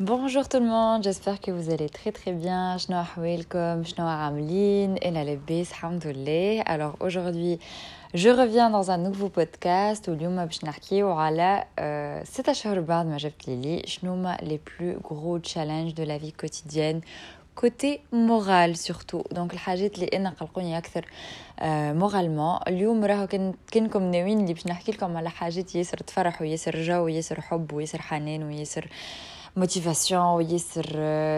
Bonjour tout le monde, j'espère que vous allez très très bien. شنو أحوالكم شنو عاملين أنا لاباس الحمد لله. Alors aujourd'hui, je reviens dans un nouveau podcast واليوم باش نحكيو على ست أشهر بعد ما جبت ليلي شنو هما les plus gros challenges de la vie quotidienne côté moral surtout donc الحاجات اللي أنا قلقوني أكثر moralement اليوم راهو كان كنكم ناويين اللي باش نحكي لكم على حاجات ياسر تفرح وياسر جو وياسر حب وياسر حنان وياسر motivation وياسر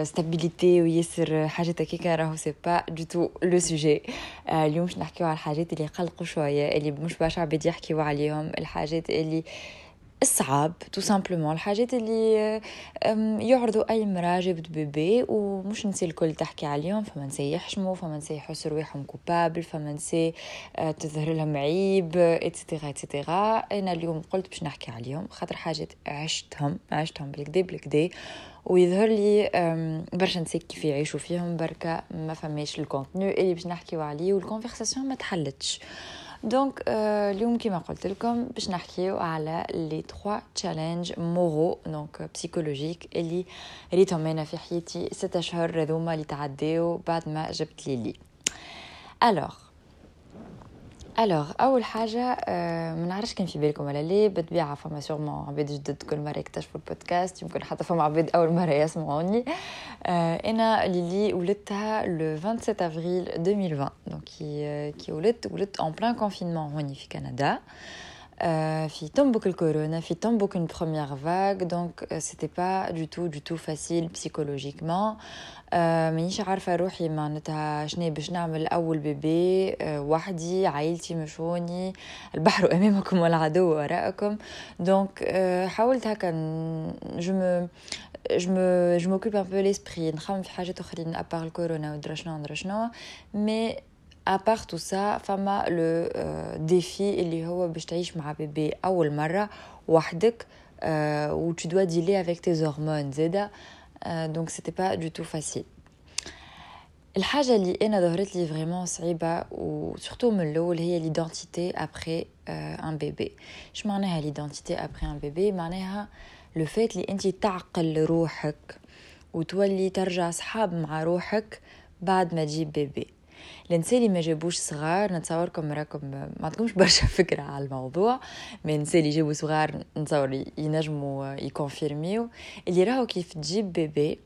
stabilité وياسر حاجات هكاكا راهو c'est pas du tout le sujet اليوم باش نحكيو على الحاجات اللي قلقوا شوية اللي مش برشا عباد يحكيو عليهم الحاجات اللي الصعاب tout simplement الحاجات اللي يعرضوا أي مراه جابت bébé ومش نسي الكل تحكي عليهم فما نسي يحشموا فما نسي يحسوا رواحهم coupables فما نسي آه، تظهر لهم عيب et cetera et cetera أنا اليوم قلت باش نحكي عليهم خاطر حاجات عشتهم عشتهم بالقدا بالقدا. ويظهر لي برشا نسا كيف يعيشوا فيهم بركة ما فماش ال contenu اللي باش نحكيو عليه وال conversation ما تحلتش. donc اليوم كيما قلت لكم باش نحكيو على les 3 challenges moraux donc psychologiques اللي ريتهم أنا في حياتي ست اشهر هذوما اللي تعداو بعد ما جبت لي لي الوغ الوغ أول حاجة آه، ما نعرفش كان في بالكم ولا لا بالطبيعه فما sûrement عباد جدد كل مرة يكتشفوا البودكاست يمكن حتى فما عباد أول مرة يسمعوني. آه، أنا ليلي ولدتها le 27 افريل 2020 donc كي ولدت ولدت en plein confinement هوني في كندا. في تنبك الكورونا في تنبك une première vague donc c'était pas du tout du tout facile psychologiquement. آه، مانيش عارفة روحي معناتها شنو باش نعمل أول bébé آه، وحدي عائلتي مش هوني البحر أمامكم والعدو وراءكم donc آه، حاولت هكا je me je me je m'occupe un peu l'esprit نخمم في حاجات أخرين à part الكورونا ودرا شنو ودرا شنو mais à part tout ça فما le défi اللي هو باش تعيش مع bébé أول مرة وحدك و tu dois dealer avec tes hormones زاده donc c'était pas du tout facile الحاجة اللي أنا ظهرت لي vraiment صعيبة و surtout من الأول هي l'identité après un bébé اش معناها l'identité après un bébé معناها le fait اللي أنت تعقل روحك وتولي ترجع صحاب مع روحك بعد ما تجيب bébé النساء اللي ما جابوش صغار نتصوركم راكم ما عندكمش برشا فكرة على الموضوع mais النساء اللي جابوا صغار نتصور ينجموا يكونفيرميو. اللي راهو كيف تجيب bébé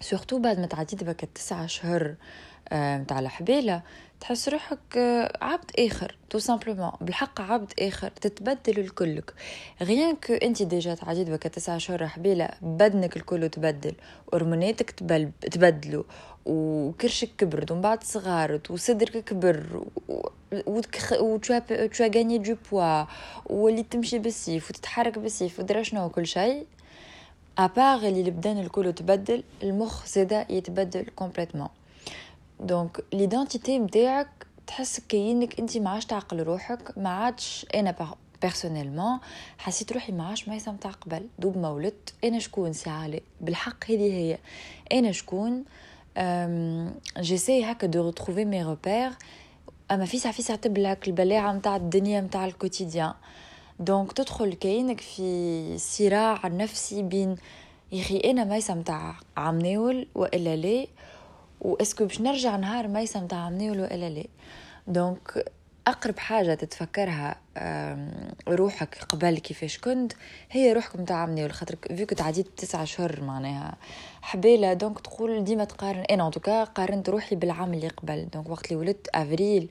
surtout بعد ما تعديت بك التسعة نتاع آه، الحبيلة تحس روحك آه، عبد آخر tout simplement بالحق عبد آخر تتبدل الكلك. rien que انت déjà تعديت بك تسعة شهور حبيلة بدنك الكل تبدل هرموناتك تبدلوا وكرشك كبر ومن بعد صغارت وصدرك كبر و tu as gagné du poids واللي تمشي بالسيف وتتحرك بالسيف ودرا شنو كل شيء à part اللي البدن الكل تبدل المخ زادا يتبدل complètement donc l'identité نتاعك تحس كينك انت ما عادش تعقل روحك ما عادش أنا personnellement حسيت روحي ما عادش ما يسمع قبل. دوب ما ولدت أنا شكون سي عالي بالحق هذه هي. أنا شكون؟ j'essaie هكا de retrouver mes repères أما في ساعة في ساعة تبلك البلاعة نتاع الدنيا نتاع ال quotidien donc تدخل كاينك في صراع نفسي بين يخي أنا ميسة متاع عمناول وإلا لا و est-ce que باش نرجع نهار ميسة متاع عمناول والا لا. donc أقرب حاجة تتفكرها روحك قبل كيفاش كنت هي روحك متاع عمناول خاطر فيك تعديت تسعة شهور معناها. حبيلة donc تقول ديما تقارن أنا ان قارنت روحي بالعام اللي قبل. donc وقت اللي ولدت أفريل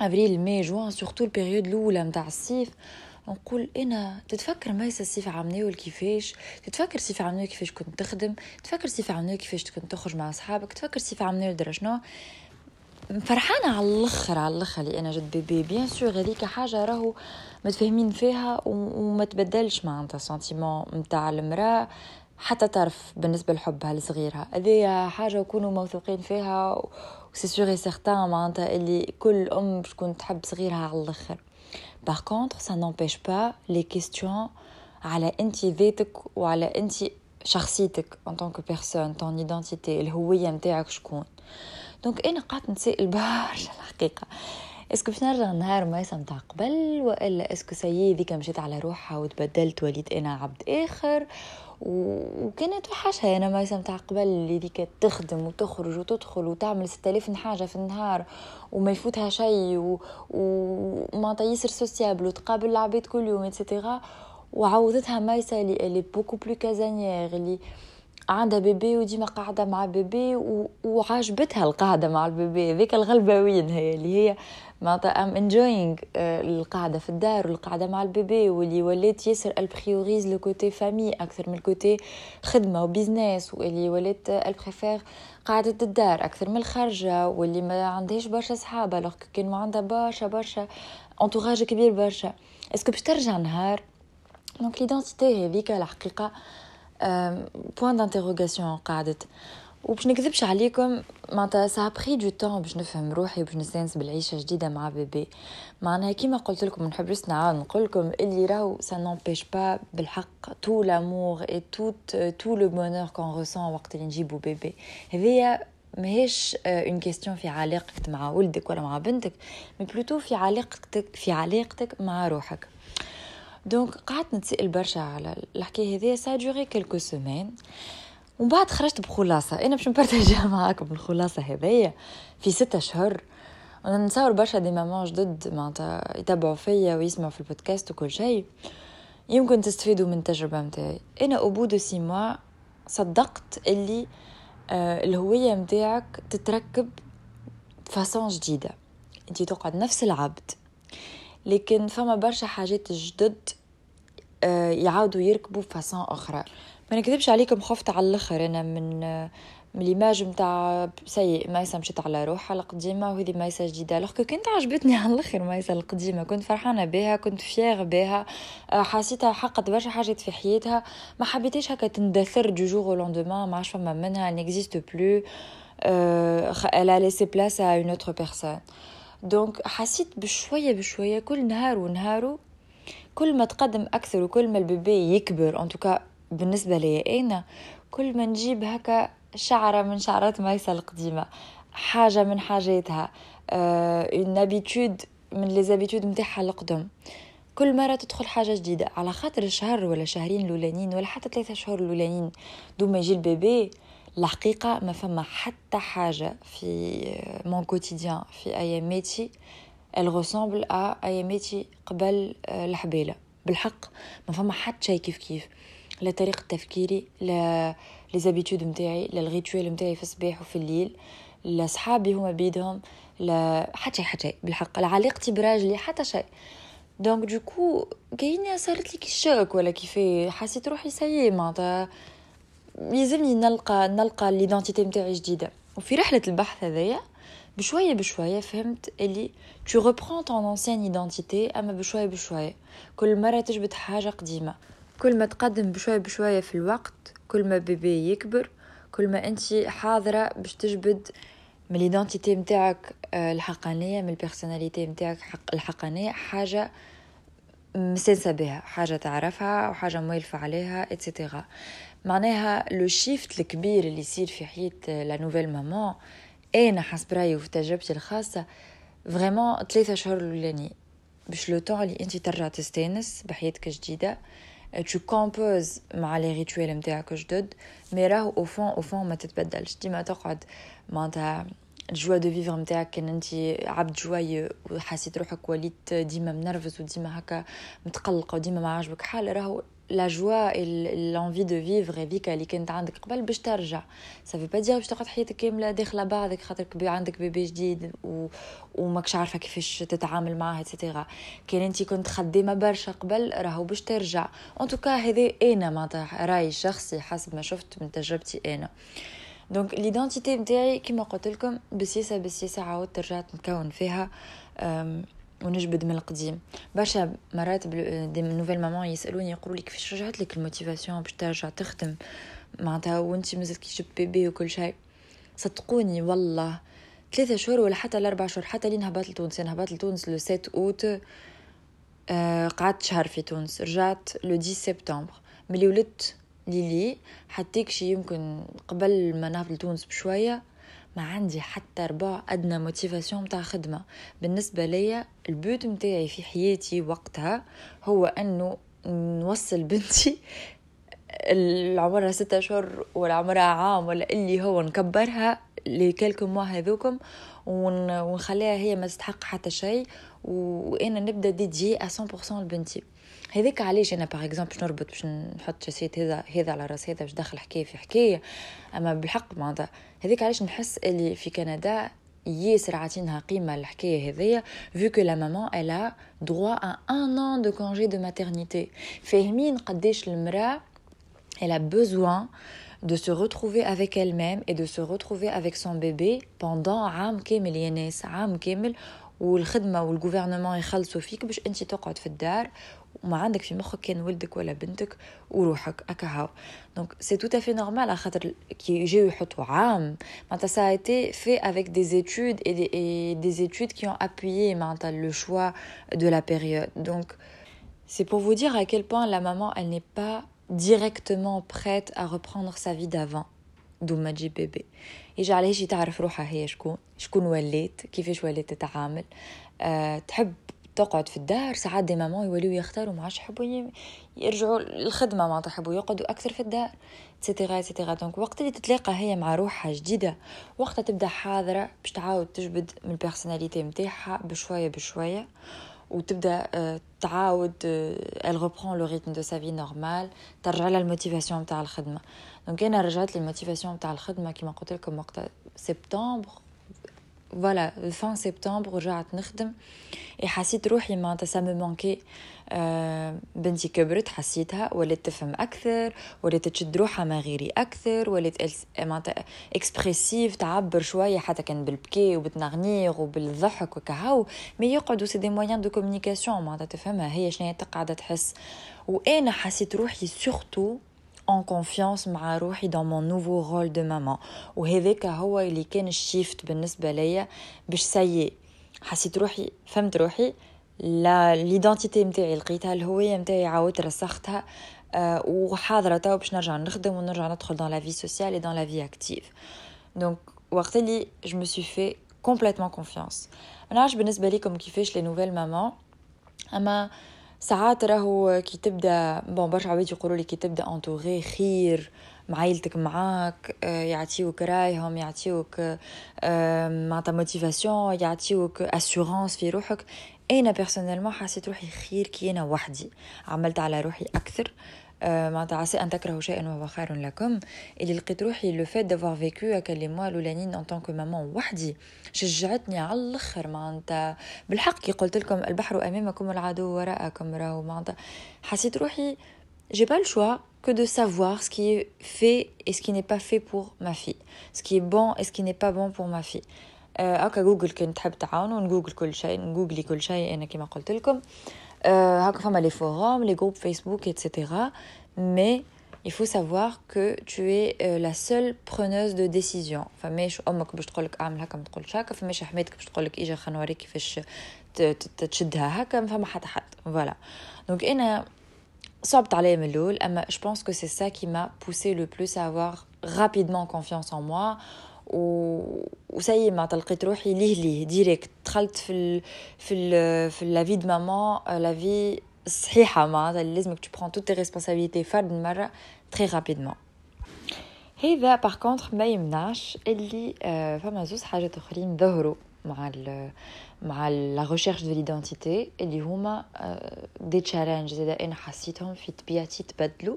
أفريل ماي جوان surtout ال période الأولى نتاع الصيف. نقول إنا تتفكر ميسا الصيف عمناول كيفاش تتفكر صيف عمناول كيفاش كنت تخدم؟ تفكر صيف عمناول كيفاش كنت تخرج مع أصحابك؟ تفكر صيف عمناول درا شنو؟ فرحانة على الأخر على الأخر اللي أنا جبت bébé bien sûr هذيك حاجة راهو متفاهمين فيها وما تبدلش معناتها sentiment نتاع المرأة حتى تعرف بالنسبة لحبها لصغيرها هذه حاجة وكونوا موثوقين فيها c'est sûr certain معناتها اللي كل أم تكون تحب صغيرها على الأخر. par contre ça n'empêche pas les questions على انت ذاتك وعلى انت شخصيتك en tant que personne ton identité الهويه نتاعك شكون donc أنا قعدت نتسائل برشا الحقيقة est-ce que باش نرجع نهار مايسا نتاع قبل والا est-ce que ça y est ذيك مشيت على روحها وتبدلت وليت أنا عبد اخر وكانت وحشها. أنا مايسا تاع قبل اللي ديك تخدم وتخرج وتدخل وتعمل 6000 حاجة في النهار وما يفوتها شيء و... وما ياسر sociable وتقابل العباد كل يوم et cetera وعوضتها مايسا اللي اللي beaucoup plus casanière اللي عندها bébé وديما قاعدة مع bébé و... وعاجبتها القعده مع ال bébé. ذيك الغلباوين هي اللي هي معناتها I'm enjoying القعدة في الدار والقعدة مع ال bébé واللي ولات ياسر elle priorise le côté famille أكثر من ال côté خدمة و business واللي ولات elle préfère قعدة الدار أكثر من الخارجة واللي ما عندهاش برشا صحاب alors كان ما عندها برشا برشا entourage كبير برشا. est-ce que باش ترجع نهار؟ donc l'identité هذيك الحقيقة point d'interrogation قعدت وباش نكذبش عليكم معناتها ça pris du temps باش نفهم روحي وباش نستانس بالعيشة جديدة مع bébé. معناها كيما قلت لكم نحب بس نعاود نقول لكم اللي راهو ça n'empêche pas بالحق tout l'amour et tout tout le bonheur qu'on ressent وقت اللي نجيبو bébé. هذيا ماهيش une question في علاقتك مع ولدك ولا مع بنتك mais plutôt في علاقتك في علاقتك مع روحك. donc قعدت نتسائل برشا على الحكاية هذيا ça a duré quelques semaines ومن بعد خرجت بخلاصة. أنا باش نبارتاجيها معاكم الخلاصة هذيا في ستة أشهر أنا نتصور برشا des mamans جدد معناتها يتبعوا فيا ويسمعوا في البودكاست وكل شيء. يمكن تستفيدوا من التجربة متاعي. أنا au bout de six mois صدقت اللي آه الهوية متاعك تتركب façon جديدة. انتي تقعد نفس العبد. لكن فما برشا حاجات جدد آه يعاودوا يركبوا façon أخرى. ما نكذبش عليكم خفت على الآخر. أنا من من l'image نتاع ça y est مايسا مشيت على روحها القديمة وهذه مايسا جديدة. alors كنت عجبتني على الآخر مايسا القديمة. كنت فرحانة بها كنت fière بها. آه، حسيتها حققت برشا حاجات في حياتها. ما حبيتيش هكا تندثر du jour au ما عادش فما منها n'existe plus elle a laissé place à une autre personne. donc حسيت بشوية بشوية كل نهار ونهارو كل ما تقدم أكثر وكل ما ال bébé يكبر. en tout cas بالنسبة لي أنا كل ما نجيب هكا شعرة من شعرات ميسة القديمة حاجة من حاجاتها une habitude من les نتاعها القدم. كل مرة تدخل حاجة جديدة على خاطر الشهر ولا شهرين الأولانيين ولا حتى ثلاثة شهور الأولانيين دوب ما يجي ال bébé الحقيقة ما فما حتى حاجة في mon quotidien في أياماتي elle ressemble à أياماتي قبل الحبيلة. بالحق ما فما حتى شي كيف كيف. لا طريقة تفكيري لا les habitudes نتاعي لا ال rituel نتاعي في الصباح وفي الليل لا صحابي هما بيدهم لا حتى شيء حتى شيء بالحق لا علاقتي براجلي حتى شيء donc du coup كاينة صارت لي كي ولا كيف حسيت روحي سيي معناتها يلزمني نلقى نلقى l'identité نتاعي جديدة. وفي رحلة البحث هذايا بشوية بشوية فهمت اللي tu reprends ton ancienne identité أما بشوية بشوية. كل مرة تجبد حاجة قديمة. كل ما تقدم بشوية بشوية في الوقت كل ما bébé يكبر كل ما أنت حاضرة باش تجبد من l'identité متاعك آه، الحقانية من ال personnalité متاعك الحقانية حاجة مستانسة بها حاجة تعرفها وحاجة موالفة عليها et cetera معناها le shift الكبير اللي يصير في حياة la nouvelle maman أنا حسب رأيي وفي تجربتي الخاصة vraiment ثلاثة شهور الاولاني باش le temps اللي أنت ترجع تستانس بحياتك جديدة tu composes مع les rituels نتاعك جدد mais راهو au fond au fond ما تتبدلش ديما تقعد معناتها ال joie de vivre نتاعك كان انت عبد جواي وحسيت روحك وليت ديما منرفز وديما هكا متقلقه وديما ما عاجبك حال راهو la joie l'envie de vivre هذيك اللي كانت عندك قبل باش ترجع. ça veut pas dire باش تقعد حياتك كاملة داخلة بعضك خاطر عندك bébé جديد و... وماكش عارفة كيفاش تتعامل معاه et cetera كان انت كنت خدامة برشا قبل راهو باش ترجع. en tout cas هذا أنا معناتها رأيي شخصي حسب ما شفت من تجربتي أنا. donc l'identité نتاعي كيما قلت لكم بسياسه بسياسه عاودت رجعت نكون فيها. ونجبد من القديم. برشا مرات des nouvelles mamans يسألوني يقولوا لي كيفاش رجعت لك ال motivation باش ترجع تخدم؟ معناتها وانت مازلت كي جبت bébé وكل شيء. صدقوني والله. ثلاثة شهور ولا حتى الأربع شهور حتى لين هبطت لتونس. أنا هبطت لتونس le 7 أوت قعدت شهر في تونس. رجعت le 10 سبتمبر ملي ولدت ليلي حتىك شي يمكن قبل ما نهبط لتونس بشوية ما عندي حتى ربع أدنى motivation متاع خدمة. بالنسبة ليا ال but متاعي في حياتي وقتها هو أنه نوصل بنتي عمرها ستة أشهر ولا عمرها عام ولا اللي هو نكبرها لكلكم موا هذوكم ونخليها هي ما تستحق حتى شيء وأنا نبدأ ديجي 100% لبنتي. هذاك علاش أنا باغ اكزومبل باش نربط باش نحط شاسيت هذا هذا على راس هذا باش دخل حكاية في حكاية. أما بالحق معناتها هذاك علاش نحس اللي في كندا ياسر عاطينها قيمه الحكايه هذيا vu que la maman elle a droit à un an de congé de maternité فاهمين قداش المراه elle a besoin de se retrouver avec elle-même et de se retrouver avec son bébé pendant عام كامل يا ناس عام كامل والخدمة والجوفرنمون يخلصوا فيك باش انت تقعد في الدار وما عندك في مخك كان ولدك ولا بنتك وروحك اكا هاو donc c'est tout à fait normal على خاطر كي يجيو يحطوا عام. معناتها سا ايتي في افيك دي études et des, et des études qui ont appuyé معناتها le choix de la période. Donc c'est pour vous dire à quel point la maman elle n'est pas directement prête à reprendre sa vie d'avant. دوما تجيب bébé يجي علاش تعرف روحها هي شكون شكون وليت كيفاش وليت تتعامل أه تحب تقعد في الدار ساعات des mamans يوليو يختاروا ما عادش يحبوا يرجعوا للخدمة ما تحبوا يقعدوا أكثر في الدار et cetera et cetera donc وقت اللي تتلاقى هي مع روحها جديدة وقتها تبدأ حاضرة باش تعاود تجبد من ال personnalité نتاعها بشوية بشوية وتبدأ تعاود elle reprend le rythme de sa vie normale ترجع لها ال motivation نتاع الخدمة. donc أنا رجعت لي ال motivation نتاع الخدمة كيما قلت لكم وقت سبتمبر voilà fin سبتمبر رجعت نخدم. حسيت روحي معناتها ça me manquait بنتي كبرت حسيتها. ولات تفهم أكثر. ولات تشد روحها مع غيري أكثر. ولات معناتها expressive تعبر شوية حتى كان بالبكي وبتنغنيغ وبالضحك وكهو. mais يقعدوا c'est des moyens de communication معناتها تفهمها. هي شنو قاعدة تحس. وأنا حسيت روحي surtout en confiance مع روحي dans mon nouveau rôle de maman. وهذاك هو اللي كان ال shift بالنسبة ليا باش سيي حسيت روحي فهمت روحي لا l'identité متاعي لقيتها الهوية متاعي عاودت رسختها أه وحاضرة تو باش نرجع نخدم ونرجع ندخل dans la vie sociale et dans la vie active. Donc وقت اللي je me suis fait complètement confiance. ما نعرفش بالنسبة لكم كيفاش les nouvelles mamans اما ساعات راهو كي تبدا bon برشا عباد يقولوا لي كي تبدا entourée خير مع عيلتك معاك يعطيوك رايهم يعطيوك معناتها motivation يعطيوك assurance في روحك. أنا personnellement حسيت روحي خير كي أنا وحدي. عملت على روحي أكثر. معناتها عسى أن تكرهوا شيئا وهو خير لكم. اللي لقيت روحي le fait d'avoir vécu les mois الاولانيين en tant que maman وحدي شجعتني على الآخر معناتها بالحق كي قلت لكم البحر أمامكم العدو وراءكم راهو معناتها حسيت روحي j'ai pas le choix que de savoir ce qui est fait et ce qui n'est pas fait pour ma fille. Ce qui est bon et ce qui n'est pas bon pour ma fille. هكا جوجل كنت تحب تعاونوا نجوجل كل شيء نجوجلي كل شيء أنا كما قلت لكم. euh, les forums, les groupes Facebook, etc. Mais il faut savoir que tu es euh, la seule preneuse de décision فماش امك باش تقولك اعمل هكا ما تقولش هكا فماش حماتك باش تقولك اجا خلينا نوريك كيفاش تشدها هكا ما فما حتى حد فوالا دونك انا صعبت عليا من الاول اما je pense que c'est ça qui m'a poussé le plus à avoir rapidement confiance en moi و... وسي ما لقيت روحي ليه ليه ديريكت دخلت في ال... في ال... في لا في دو مامان لا في الصحيحه معناتها لازمك tu prends toute responsabilité فرد مرة très rapidement هذا par contre ما يمنعش اللي فما زوز حاجات أخرين ظهروا مع ال مع la recherche de l'identité اللي هما des challenges زاد أنا حسيتهم في طبيعتي تبدلوا.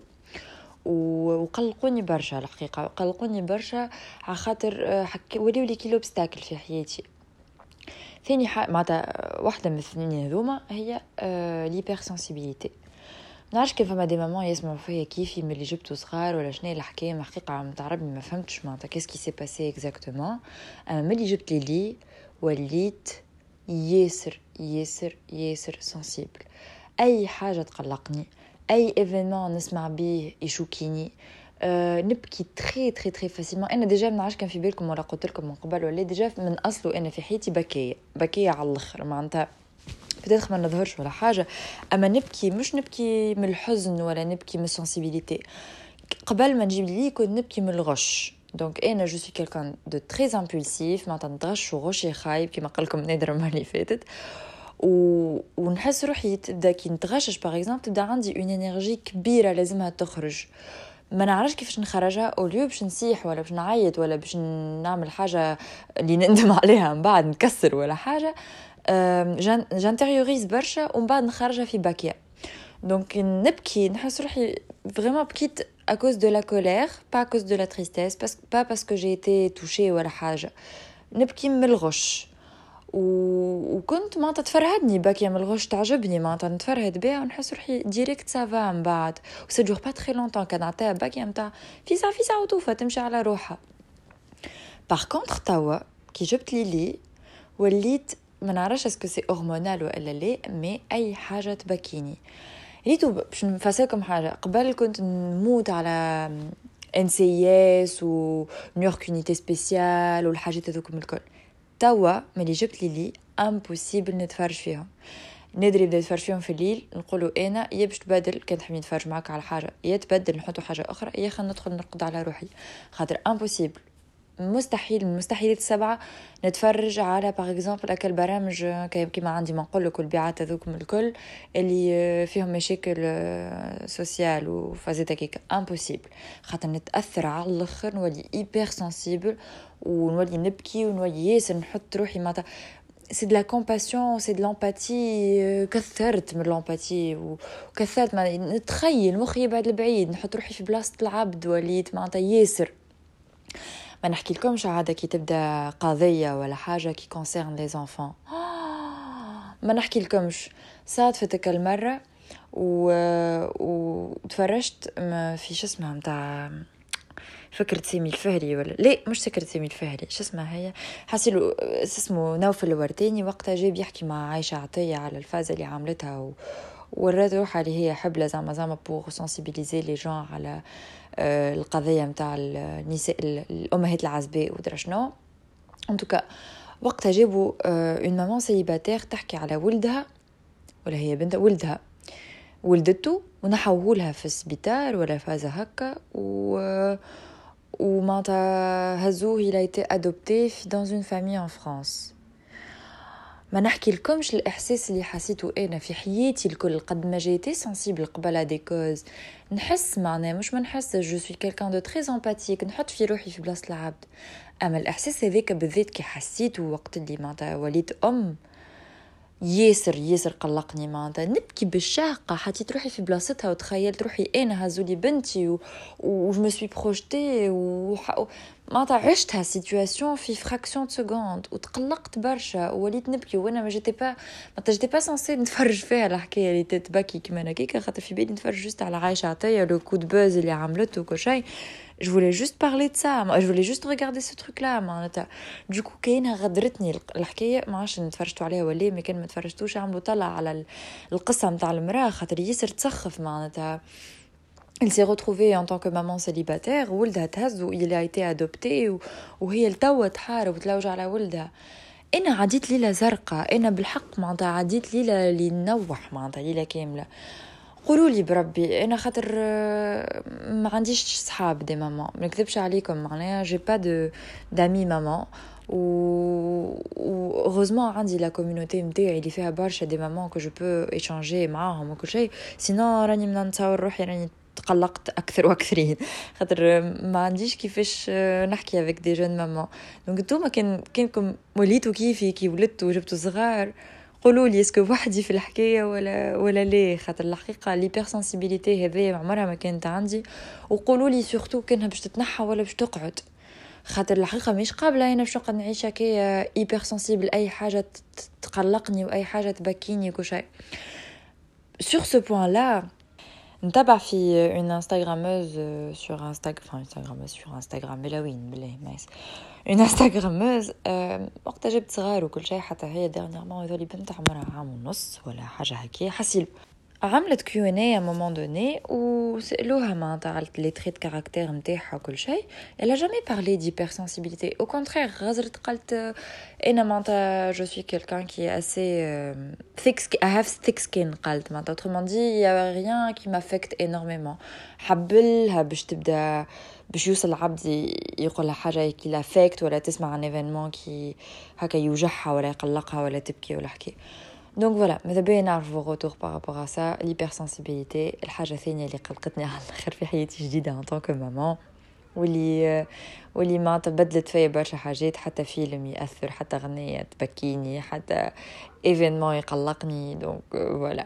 وقلقوني برشا الحقيقة قلقوني برشا على خاطر حكي وليو لي كي l'obstacle في حياتي. ثاني حاجة معناتها واحدة من الاثنين هذوما هي l'hypersensibilité نعرفش كيف فما des mamans يسمعوا فيا كيفي ملي جبتو صغار ولا شنو الحكاية حقيقة عم تعربني ما فهمتش معناتها qu'est-ce qui s'est passé exactement أما ملي جبت ليلي وليت ياسر ياسر ياسر sensible أي حاجة تقلقني أي événement نسمع بيه يـ choquer ني أه نبكي très très très facilement أنا déjà ما كان في بالكم ولا قلت لكم من قبل ولا déjà من أصله أنا في حياتي بكاية بكاية على الآخر. معناتها بدات ما نظهرش ولا حاجة أما نبكي مش نبكي من الحزن ولا نبكي من ال sensibilité قبل ما نجيب ليلي كنت نبكي من الغش. donc أنا je suis quelqu'un de très impulsif معناتها نتغش وغشي خايب كيما قال لكم نادر المرة اللي فاتت. و... ونحس روحي تبدا كي نتغشش par exemple تبدا عندي une énergie كبيره لازمها تخرج ما نعرفش كيفاش نخرجها au lieu باش نسيح ولا باش نعيط ولا باش نعمل حاجة اللي نندم عليها من بعد نكسر ولا حاجة جانتيريوريز برشا ومن بعد نخرجها في بكية donc نبكي نحس روحي vraiment بكيت à cause de la colère pas à cause de la tristesse parce, pas parce que j'ai été touchée ولا حاجة نبكي من الغش و... وكنت معناتها تفرهدني بكية من الغش تعجبني معناتها نتفرهد بها ونحس روحي direct ça va من بعد. و ça dure pas très longtemps كان نعطيها بكية متاع في ساعة في ساعة وتوفى تمشي على روحها. par contre توا كي جبت ليلي وليت ما نعرفش est-ce que c'est hormonal ولا لا mais أي حاجة تبكيني. ريتو باش نفسركم حاجة قبل كنت نموت على NCIS و New York unité spéciale والحاجات هذوكم الكل. توا ملي جبت ليلي impossible نتفرج فيهم ندري بدا يتفرج فيهم في الليل نقولوا أنا يا باش تبدل كان تحبي نتفرج معاك على حاجة يا تبدل نحطوا حاجة أخرى يا خلينا ندخل نرقد على روحي. خاطر impossible مستحيل من المستحيلات السبعة نتفرج على par exemple هاك البرامج كيما عندي ما نقول لك البيعات هذوكم الكل اللي فيهم مشاكل sociales وفازات هكاك impossible خاطر نتأثر على الآخر نولي hypersensible ونولي نبكي ونولي ياسر نحط روحي معناتها. c'est de la compassion c'est de l'empathie كثرت من l'empathie وكثرت نتخيل مخي يبعد البعيد نحط روحي في بلاصة العبد وليت معناتها ياسر. ما نحكي لكمش عادة كي تبدأ قضية ولا حاجة qui concerne les enfants ما نحكي لكمش صادفتك المرة و... وتفرجت في شو اسمها متاع فكرة سامي الفهري ولا لا مش فكرة سامي الفهري شو اسمها هي؟ حاسيلو اسمه نوفل الورداني وقتها جاي بيحكي مع عايشة عطية على الفازة اللي عملتها و... ورات روحها اللي هي حبلة زعما زعما pour sensibiliser les gens على آه، القضية نتاع النساء الأمهات العزباء ودرا شنو en tout cas وقتها جابوا une maman célibataire تحكي على ولدها ولا هي بنت ولدها. ولدته ونحوه لها في السبيطار ولا فازة هكا و ومعناتها هزوه il a été adopté dans famille en France. ما نحكي لكمش الإحساس اللي حسيته أنا في حياتي الكل. قد ما j'étais sensible قبل des causes نحس معناه مش ما نحس je suis quelqu'un de très empathique نحط في روحي في بلاصة العبد. أما الإحساس هذاك بالذات كي حسيته وقت اللي معناتها وليت أم ياسر ياسر قلقني معناتها. نبكي بالشاقة حطيت روحي في بلاصتها وتخيلت روحي أنا هزولي بنتي و. je me suis projetée و... معناتها عشتها situation في fraction seconde وتقلقت برشا ووليت نبكي. وأنا ما j'étais pas معناتها j'étais pas censée نتفرج فيها الحكاية اللي تبكي كيما هكاكا خاطر في بالي نتفرج juste على عايشة عطية le coup de buzz اللي عملته وكل شيء. Je voulais juste parler de ça. Je voulais juste regarder ce truc là معناتها du coup كاينة غدرتني الحكاية ما عادش تفرجتوا عليها ولا ما كان ما تفرجتوش عملوا طلع على القصة نتاع المرأة خاطر ياسر تسخف معناتها. Il s'est retrouvé en tant que maman célibataire ولدها تهز il a été adopté وهي لتوا تحارب وتلوج على ولدها. أنا عديت ليلة زرقاء أنا بالحق معناتها عديت ليلة اللي نوح معناتها ليلة كاملة. قولوا لي بربي أنا خاطر ما عنديش صحاب des mamans. ما نكذبش عليكم معناها j'ai pas d'amies mamans. و heureusement عندي la communauté نتاعي اللي فيها برشا des mamans que je peux échanger معاهم وكل شيء. sinon راني من نتصور روحي راني تقلقت أكثر وأكثرين. خاطر ما عنديش كيفاش نحكي avec des jeunes mamans. donc نتوما كان كانكم وليتوا كيفي كي ولدتوا وجبتوا صغار. قولوا لي est-ce que وحدي في الحكاية ولا ولا لا؟ خاطر الحقيقة l'hypersensibilité هذه عمرها ما كانت عندي. وقولوا لي surtout كانها باش تتنحى ولا باش تقعد. خاطر الحقيقة مش قابلة أنا باش نقعد نعيش هكايا hypersensible أي حاجة تقلقني وأي حاجة تبكيني وكل شيء. Sur ce point là نتابع في اون انستغراموز سور انستغرام enfin انستغراموز sur انستغرام بلا وين بلا مايس اون انستغراموز وقتها جبت صغار وكل شيء حتى هي ديرنييرمون هذولي بنت عمرها عام ونص ولا حاجة هكي حسيل عملت كيو ان اي مومون دوني وسالوها معناتها على لي تريت كاركتير نتاعها وكل شيء. الا جامي بارلي ديبر سنسيبيليتي أو كونترير غزرت قالت أنا معناتها جو سوي كيلكان كي اسي thick I have thick skin قالت معناتها autrement dit y a rien qui m'affecte énormément حبلها باش تبدا باش يوصل عبد يقول لها حاجة qui l'affecte ولا تسمع عن événement كي هكا يوجعها ولا يقلقها ولا تبكي ولا حكي donc voilà ماذا بيا نعرف vos retours par rapport à ça l'hypersensibilité الحاجة الثانية اللي قلقتني على الآخر في حياتي جديدة en tant que maman واللي واللي ما تبدلت فيا برشا حاجات حتى فيلم يأثر حتى غنية تبكيني حتى événement يقلقني donc voilà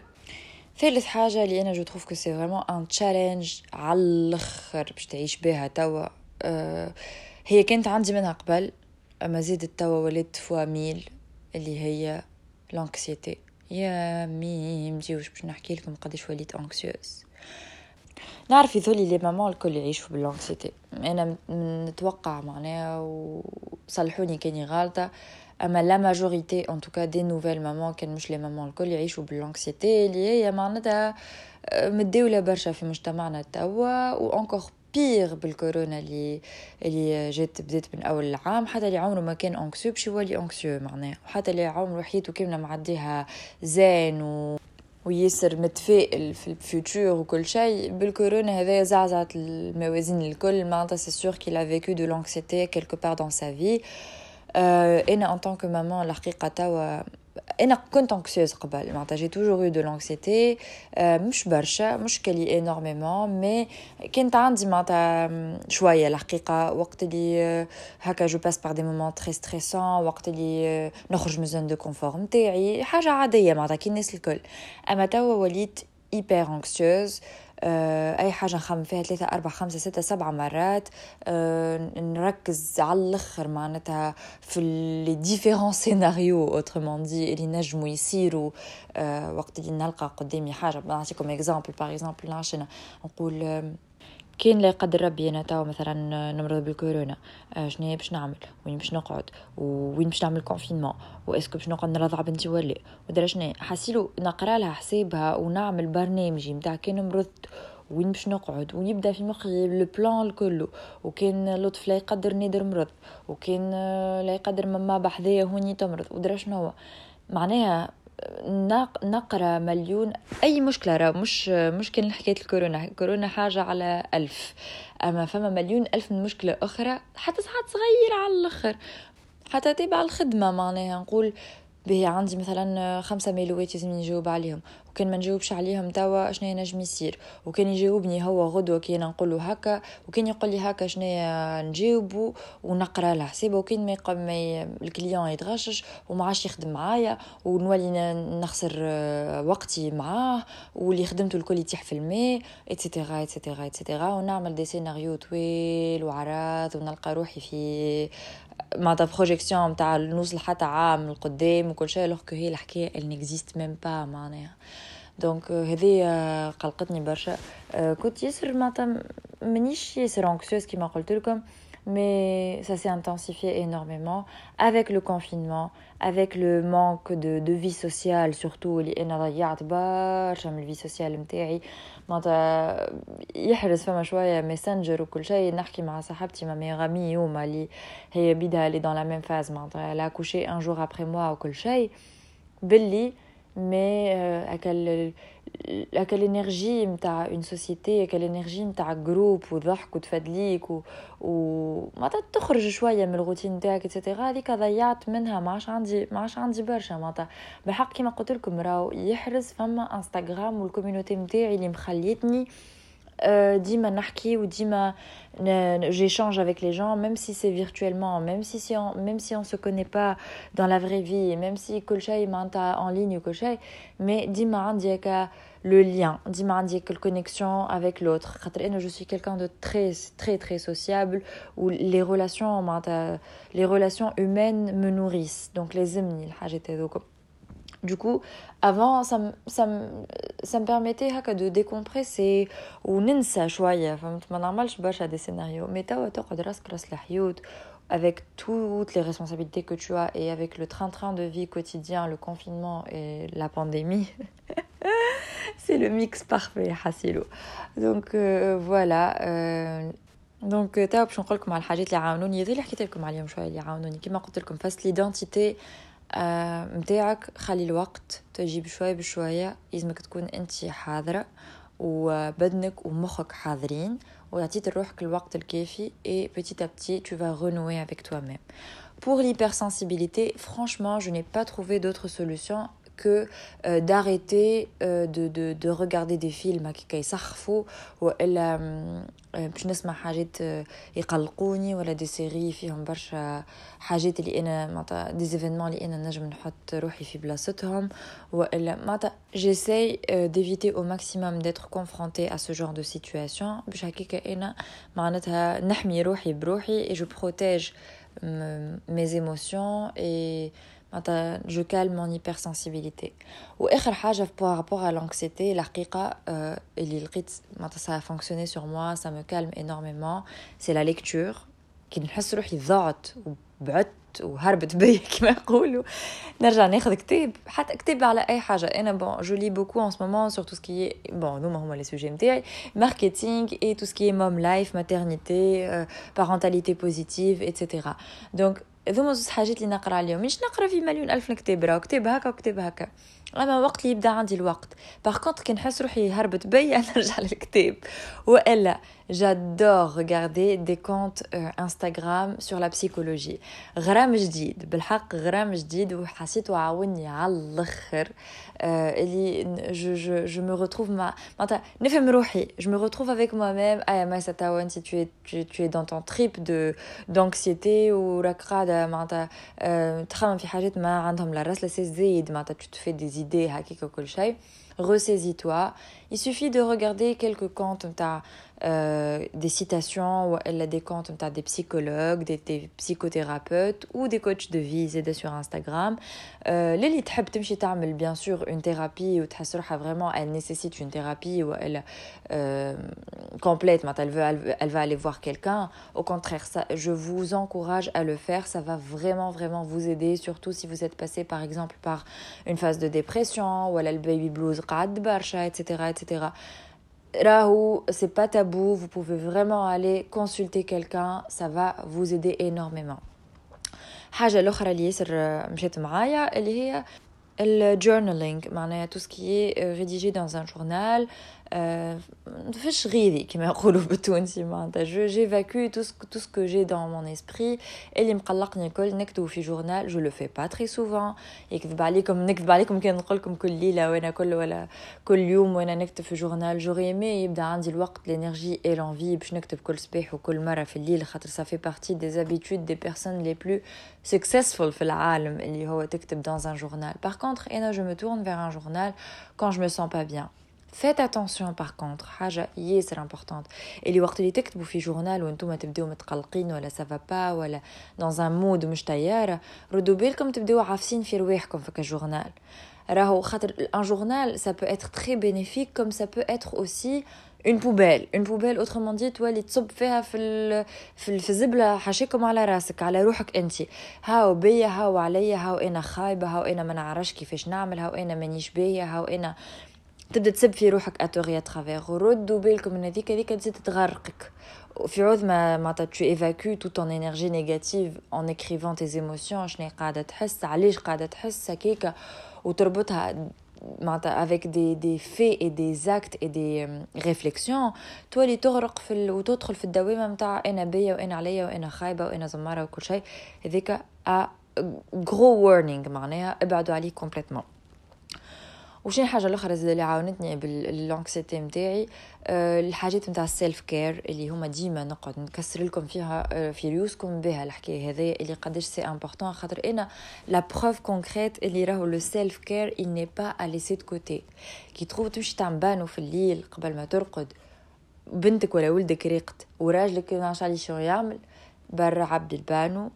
ثالث حاجة اللي أنا je trouve que c'est vraiment un challenge على الأخر باش تعيش بها توا أه هي كانت عندي منها قبل اما زيدت توا ولات fois mille اللي هي l'anxiété يا mais مجيوش باش نحكي لكم قداش وليت anxieuse نعرف يذولي les mamans الكل يعيشوا ب l'anxiété أنا نتوقع معناها وصلحوني كاني غالطه اما la majorité en tout cas des nouvelles mamans كان مش les mamans الكل يعيشوا ب l'anxiété اللي هي معناتها متداوله برشا في مجتمعنا توا و encore pire بالكورونا اللي اللي جات بدات من أول العام حتى اللي عمره ما كان anxieux باش يولي anxieux معناه وحتى اللي عمره حياته كاملة معديها زين و وياسر متفائل في ال future وكل شيء. بالكورونا هذا زعزعت الموازين الكل معناتها c'est sûr qu'il a vécu de l'anxiété quelque part dans sa vie أنا en tant que maman الحقيقة توا أنا كنت anxieuse قبل معناتها j'ai toujours eu de l'anxiété مش برشا مش كلي énormément mais كانت عندي معناتها شوية الحقيقة وقت اللي هكا je passe par des moments très stressants وقت اللي نخرج من zone de confort نتاعي حاجة عاديه معناتها كي الناس الكل اما توا وليت hyper anxieuse. أي حاجة نخمم فيها ثلاثة أربعة خمسة ستة سبعة مرات أه نركز على الآخر معناتها في les différents scénarios autrement dit اللي نجموا يصيروا. أه وقت اللي نلقى قدامي حاجة نعطيكم exemple par exemple نقول كان لا يقدر ربي أنا توا مثلا نمرض بالكورونا آه، شنو باش نعمل؟ وين باش نقعد؟ وين باش نعمل confinement و est-ce que باش نقعد نرضع بنتي ولا ودرا شنو حاسيلو نقرا لها حسابها ونعمل برنامجي نتاع كان مرضت وين باش نقعد؟ ويبدا في مخي لو بلان الكل وكان لطف لا يقدر نادر مرض وكان لا يقدر ماما بحذايا هوني تمرض ودرا شنو معناها نقرأ مليون أي مشكلة راه مش مش كان حكاية الكورونا. الكورونا حاجة على ألف. أما فما مليون ألف من مشكلة أخرى حتى ساعات صغيرة على الأخر. حتى تبع الخدمة معناها نقول به عندي مثلا خمسة ميلوات لازم نجاوب عليهم. وكان ما نجاوبش عليهم توا شنو ينجم يصير؟ وكان يجاوبني هو غدوة كي نقول له هكا وكان يقول لي هكا شنو نجاوبه ونقرا له حسابه وكان ما يقوم ال client يتغشش وما عادش يخدم معايا ونولي نخسر وقتي معاه واللي خدمته الكل يتيح في الماء et cetera et cetera et cetera ونعمل des scénarios طويل وعراض ونلقى روحي في معناتها projection نتاع نوصل حتى عام القدام وكل شيء alors هي الحكاية elle n'existe même pas معناها. donc هذه قلقتني برشا. كنت ياسر معناتها مانيش ياسر anxieuse كيما قلت لكم mais ça s'est intensifié énormément avec le confinement, avec le manque de, de vie sociale surtout اللي أنا ضيعت برشا من ال vie sociale نتاعي معناتها يحرز فما شوية Messenger وكل شيء نحكي مع صاحبتي ma meilleure amie يوم اللي هي بيدها اللي dans la même phase معناتها elle a accouché un jour après moi وكل شيء. باللي مي اكل هكا l'énergie نتاع une société هكا l'énergie نتاع groupe وضحك وتفدليك و, و... معناتها تخرج شوية من الروتين نتاعك et cetera هذيك ضيعت منها ما عادش عندي ما عادش عندي برشا معناتها بالحق كيما قلت لكم راهو يحرز فما انستغرام وال community نتاعي اللي مخليتني ديما نحكي وديما j'échange avec les gens même si c'est virtuellement même si, si on même si on se connaît pas dans la vraie vie même si كل شيء معناتها en ligne وكل شيء mais ديما عندي هكا le lien ديما عندي هكا connexion avec l'autre خاطر انا je suis quelqu'un de très très très sociable où les relations معناتها les relations humaines me nourrissent donc لازمني الحاجات هذوك Du coup, avant, ça, ça, ça me permettait de décompresser ou ننسى شوية فهمت ما نعملش برشا des scénarios mais توا تقعد راسك راس الحيوت avec toutes les responsabilités que tu as et avec le train-train de vie quotidien, le confinement et la pandémie, c'est le mix parfait, Hassilo. Donc euh, voilà. Euh, دونك توا باش نقول لكم على الحاجات اللي عاونوني هذه اللي حكيت لكم عليهم شويه اللي عاونوني كيما قلت لكم فاست ليدونتيتي متاعك خلي الوقت تجيب شوية بشوية لازمك تكون انت حاضرة وبدنك ومخك حاضرين ويعطيت روحك الوقت الكافي et petit à petit tu vas renouer avec toi-même. Pour l'hypersensibilité, franchement, je n'ai pas trouvé d'autre solution que euh, d'arrêter euh, de, de, de regarder des films qui يسخفوا والا باش نسمع حاجات يقلقوني ولا دي سيري فيهم برشا حاجات اللي أنا معناتها دي زيفينمون اللي أنا نجم نحط روحي في بلاصتهم. والا معناتها j'essaie d'éviter au maximum d'être confrontée à ce genre de situation. باش هكاك أنا معناتها نحمي روحي بروحي et je protège mes émotions et je calme mon hypersensibilité. واخر حاجة par rapport à l'anxiété الحقيقة اللي لقيت ça a fonctionné sur moi ça me calme énormément. C'est la lecture كي نحس روحي ضاعت وبعدت وهربت بيا كما يقولوا نرجع ناخذ كتاب حتى كتاب على اي حاجة أنا bon je lis beaucoup en ce moment sur tout ce qui est bon هما هما les sujets نتاعي marketing et tout ce qui est mom life maternité parentalité positive et cetera donc هذوما زوج حاجات اللي نقرا عليهم. مش نقرا في مليون ألف كتاب راه كتاب هكا وكتاب هكا. أما وقت اللي يبدأ عندي الوقت. par contre كي نحس روحي هربت بيا نرجع للكتاب. وإلا J'adore regarder des comptes euh, Instagram sur la psychologie. غرام جديد بالحق غرام جديد وحسيته عاوني على الاخر اللي je, je, je me retrouve ma معناتها نفهم روحي je me retrouve avec moi-même ايا ما توا انت tu es tu, tu es dans ton trip de d'anxiété وراك قاعده معناتها تخمم في حاجات ما عندهم لا راس لا زايد معناتها tu te fais des idées هكاك وكل شيء ressaisis-toi. Il suffit de regarder quelques comptes, euh, des citations, ou elle des comptes, des psychologues, des, des, psychothérapeutes ou des coachs de vie c'est sur Instagram. Euh, les تحب تمشي تعمل bien sûr une thérapie ou تحس vraiment elle nécessite une thérapie ou elle euh, complète, elle veut, elle, veut, elle va aller voir quelqu'un. Au contraire, ça, je vous encourage à le faire. Ça va vraiment, vraiment vous aider, surtout si vous êtes passé par exemple par une phase de dépression ou le baby blues, etc. etc. Rahou, c'est pas tabou, vous pouvez vraiment aller consulter quelqu'un, ça va vous aider énormément. حاجه الاخرى اللي ياسر مشات معايا اللي هي الجورنالينغ معناها تو سكي ريديجي دون ان جورنال فاش غيري كما يقولوا بالتونسي معناتها je j'évacue tout tout ce que j'ai dans mon esprit اللي مقلقني الكل نكتب في journal je le fais pas très souvent يكذب عليكم نكذب عليكم كان نقول لكم كل ليله وأنا كل ولا كل يوم وأنا نكتب في journal j'aurais aimé يبدا عندي الوقت l'énergie et l'envie باش نكتب كل صباح وكل مره في الليل خاطر ça fait partie des habitudes des personnes les plus successful في العالم اللي هو تكتب dans un journal par contre أنا je me tourne vers un journal quand je me sens pas bien Faites attention par contre. حاجة ياسر importante اللي وقت اللي تكتبوا في journal وأنتم تبداو متقلقين ولا سافا با ولا dans un mood مش طيارة ردوا بالكم تبداو عافسين في رواحكم في ك journal راهو خاطر un journal ça peut être très bénéfique comme ça peut être aussi une poubelle. Une poubelle autrement dit toi اللي تصب فيها في ال... في, في الزبله حاشيكم على راسك على روحك انت هاو بيا هاو عليا هاو أنا خايبه هاو أنا ما نعرفش كيفاش نعمل هاو أنا مانيش باهيه هاو أنا تبدأ تسب في روحك à tort et à travers ردوا بالكم من هذيك هذيك تزيد تغرقك في عوض ما معناتها tu évacues toute ton énergie négative en écrivant tes émotions. شنو قاعدة تحس علاش قاعدة تحس هكاك وتربطها معناتها avec des des faits et des actes et des réflexions تولي تغرق في ال... وتدخل في الدوامه نتاع أنا بيا وأنا عليا وأنا خايبه وأنا زماره وكل شيء هذيك un gros warning معناها ابعدوا عليه complètement وشي حاجة الأخرى زاد اللي عاونتني بال anxiété نتاعي أه الحاجات نتاع ال self-care اللي هما ديما نقعد نكسر لكم فيها أه في ريوسكم بها الحكاية هذه اللي قداش c'est important خاطر أنا la preuve concrète اللي راهو le self-care il n'est pas laissé de côté كي تروح تمشي تعمل بانو في الليل قبل ما ترقد بنتك ولا ولدك ريقت وراجلك ما شو يعمل برا عبد البانو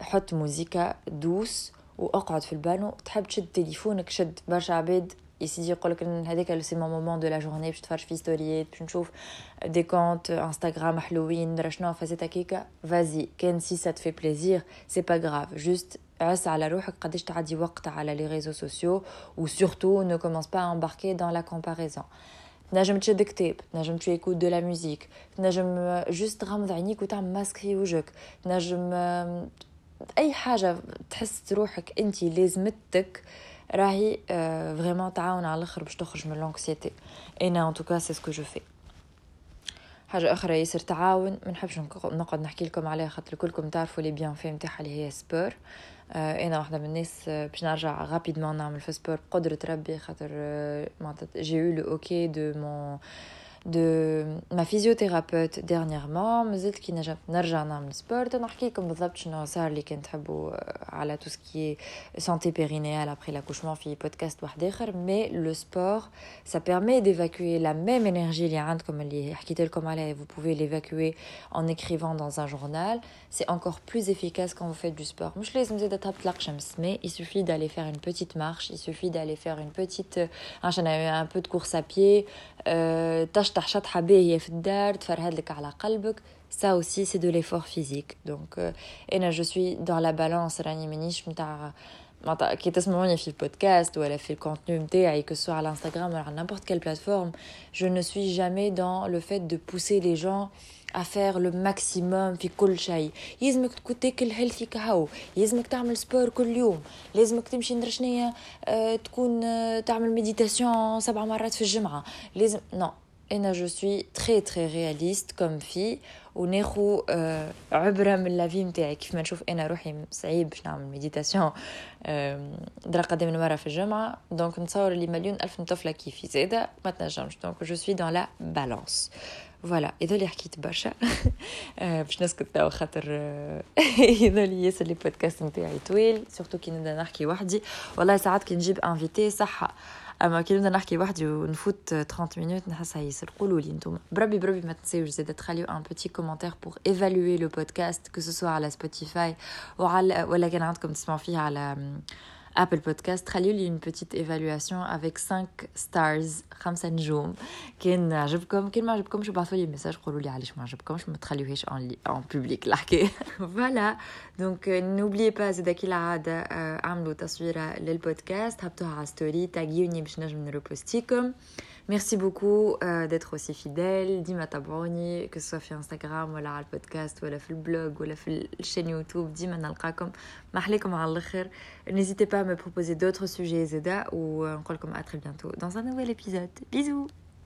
حط موزيكا douce وأقعد في البانو تحب تشد تليفونك شد برشا عباد. يسيدي يقولك هذاك c'est mon moment de la journée باش تفرج في ستوريات باش نشوف des comptes Instagram حلوين درا شنو فازت هكاكا فازي كان si ça te fait plaisir c'est pas grave juste عس على روحك قداش تعدي وقت على les réseaux sociaux و surtout ne commence pas à embarquer dans la comparaison تنجم تشد كتاب تنجم tu écoutes de la musique تنجم juste تغمض عينيك وتعمل ماسك في وجهك. تنجم أي حاجة تحس روحك انت لازمتك راهي vraiment تعاون على الآخر باش تخرج من l'anxiété أنا en tout cas c'est ce que je fais حاجة أخرى ياسر تعاون. ما نحبش نقعد نحكي لكم عليها خاطر كلكم تعرفوا les bienfaits نتاعها اللي هي sport آه أنا واحدة من الناس باش نرجع rapidement نعمل في sport بقدره ربي خاطر معناتها j'ai le OK de mon de ma physiothérapeute dernièrement مازلت كي نجم نرجع نعمل سبورت نحكي لكم بالضبط شنو صار اللي كان تحبوا على tout ce qui est santé périnéale après l'accouchement في بودكاست واحد اخر mais le sport ça permet d'évacuer la même énergie اللي عندكم اللي حكيت لكم عليها vous pouvez l'évacuer en écrivant dans un journal c'est encore plus efficace quand vous faites du sport مش لازم زيد تهبط الشمس mais il suffit d'aller faire une petite marche il suffit d'aller faire une petite un peu de course à pied euh, تفتح شطحة باهية في الدار تفرهد لك على قلبك. Ça aussi c'est de l'effort physique. Donc أنا je suis dans la balance راني مانيش نتاع كي تسمعوني في البودكاست ولا في الكونتنو نتاعي que soit à l'Instagram ou à n'importe quelle plateforme. Je ne suis jamais dans le fait de pousser les gens à faire le maximum في كل شيء يلزمك تكون تاكل healthy كهو يلزمك تعمل sport كل يوم لازمك تمشي ندرشنية تكون تعمل méditation سبع مرات في الجمعة لازم non أنا je suis très très réaliste comme fille وناخو عبره من la vie نتاعي كيف ما نشوف أنا روحي صعيب باش نعمل méditation درا قدام مره في الجمعه donc نتصور اللي مليون الف طفله كيفي زاده ما تنجمش donc je suis dans la balance voilà اذا اللي حكيت برشا باش نسكت توا خاطر اذا اللي ياسر les podcasts نتاعي طويل surtout كي نبدا نحكي وحدي والله ساعات كي نجيب invité صح أما كي نبدأ نحكي وحدي ونفوت 30 minutes نحس ياسر قولوا لي نتوما بربي بربي ما تنساوش زاد تخليو un petit commentaire pour évaluer le podcast que ce soit على Spotify وعلى ولا كان عندكم تسمعوا فيه على Apple Podcast خليوا لي une petite évaluation avec 5 stars خمسة نجوم كان عجبكم كان ما عجبكمش ابعثوا لي message قولوا لي علاش ما عجبكمش ما تخليوهاش en en public الحكاية voilà donc n'oubliez pas زاد كي العاده اعملوا تصويره للبودكاست هبطوها على story تاغيوني باش نجم نروبوستيكم Merci beaucoup euh, d'être aussi fidèle. ديما تبعوني, que ce soit sur Instagram ou le podcast ou le blog ou la chaîne YouTube. Dima nalqakom. Mahlikom al N'hésitez pas à me proposer d'autres sujets Zeda ou on euh, à très bientôt dans un nouvel épisode. Bisous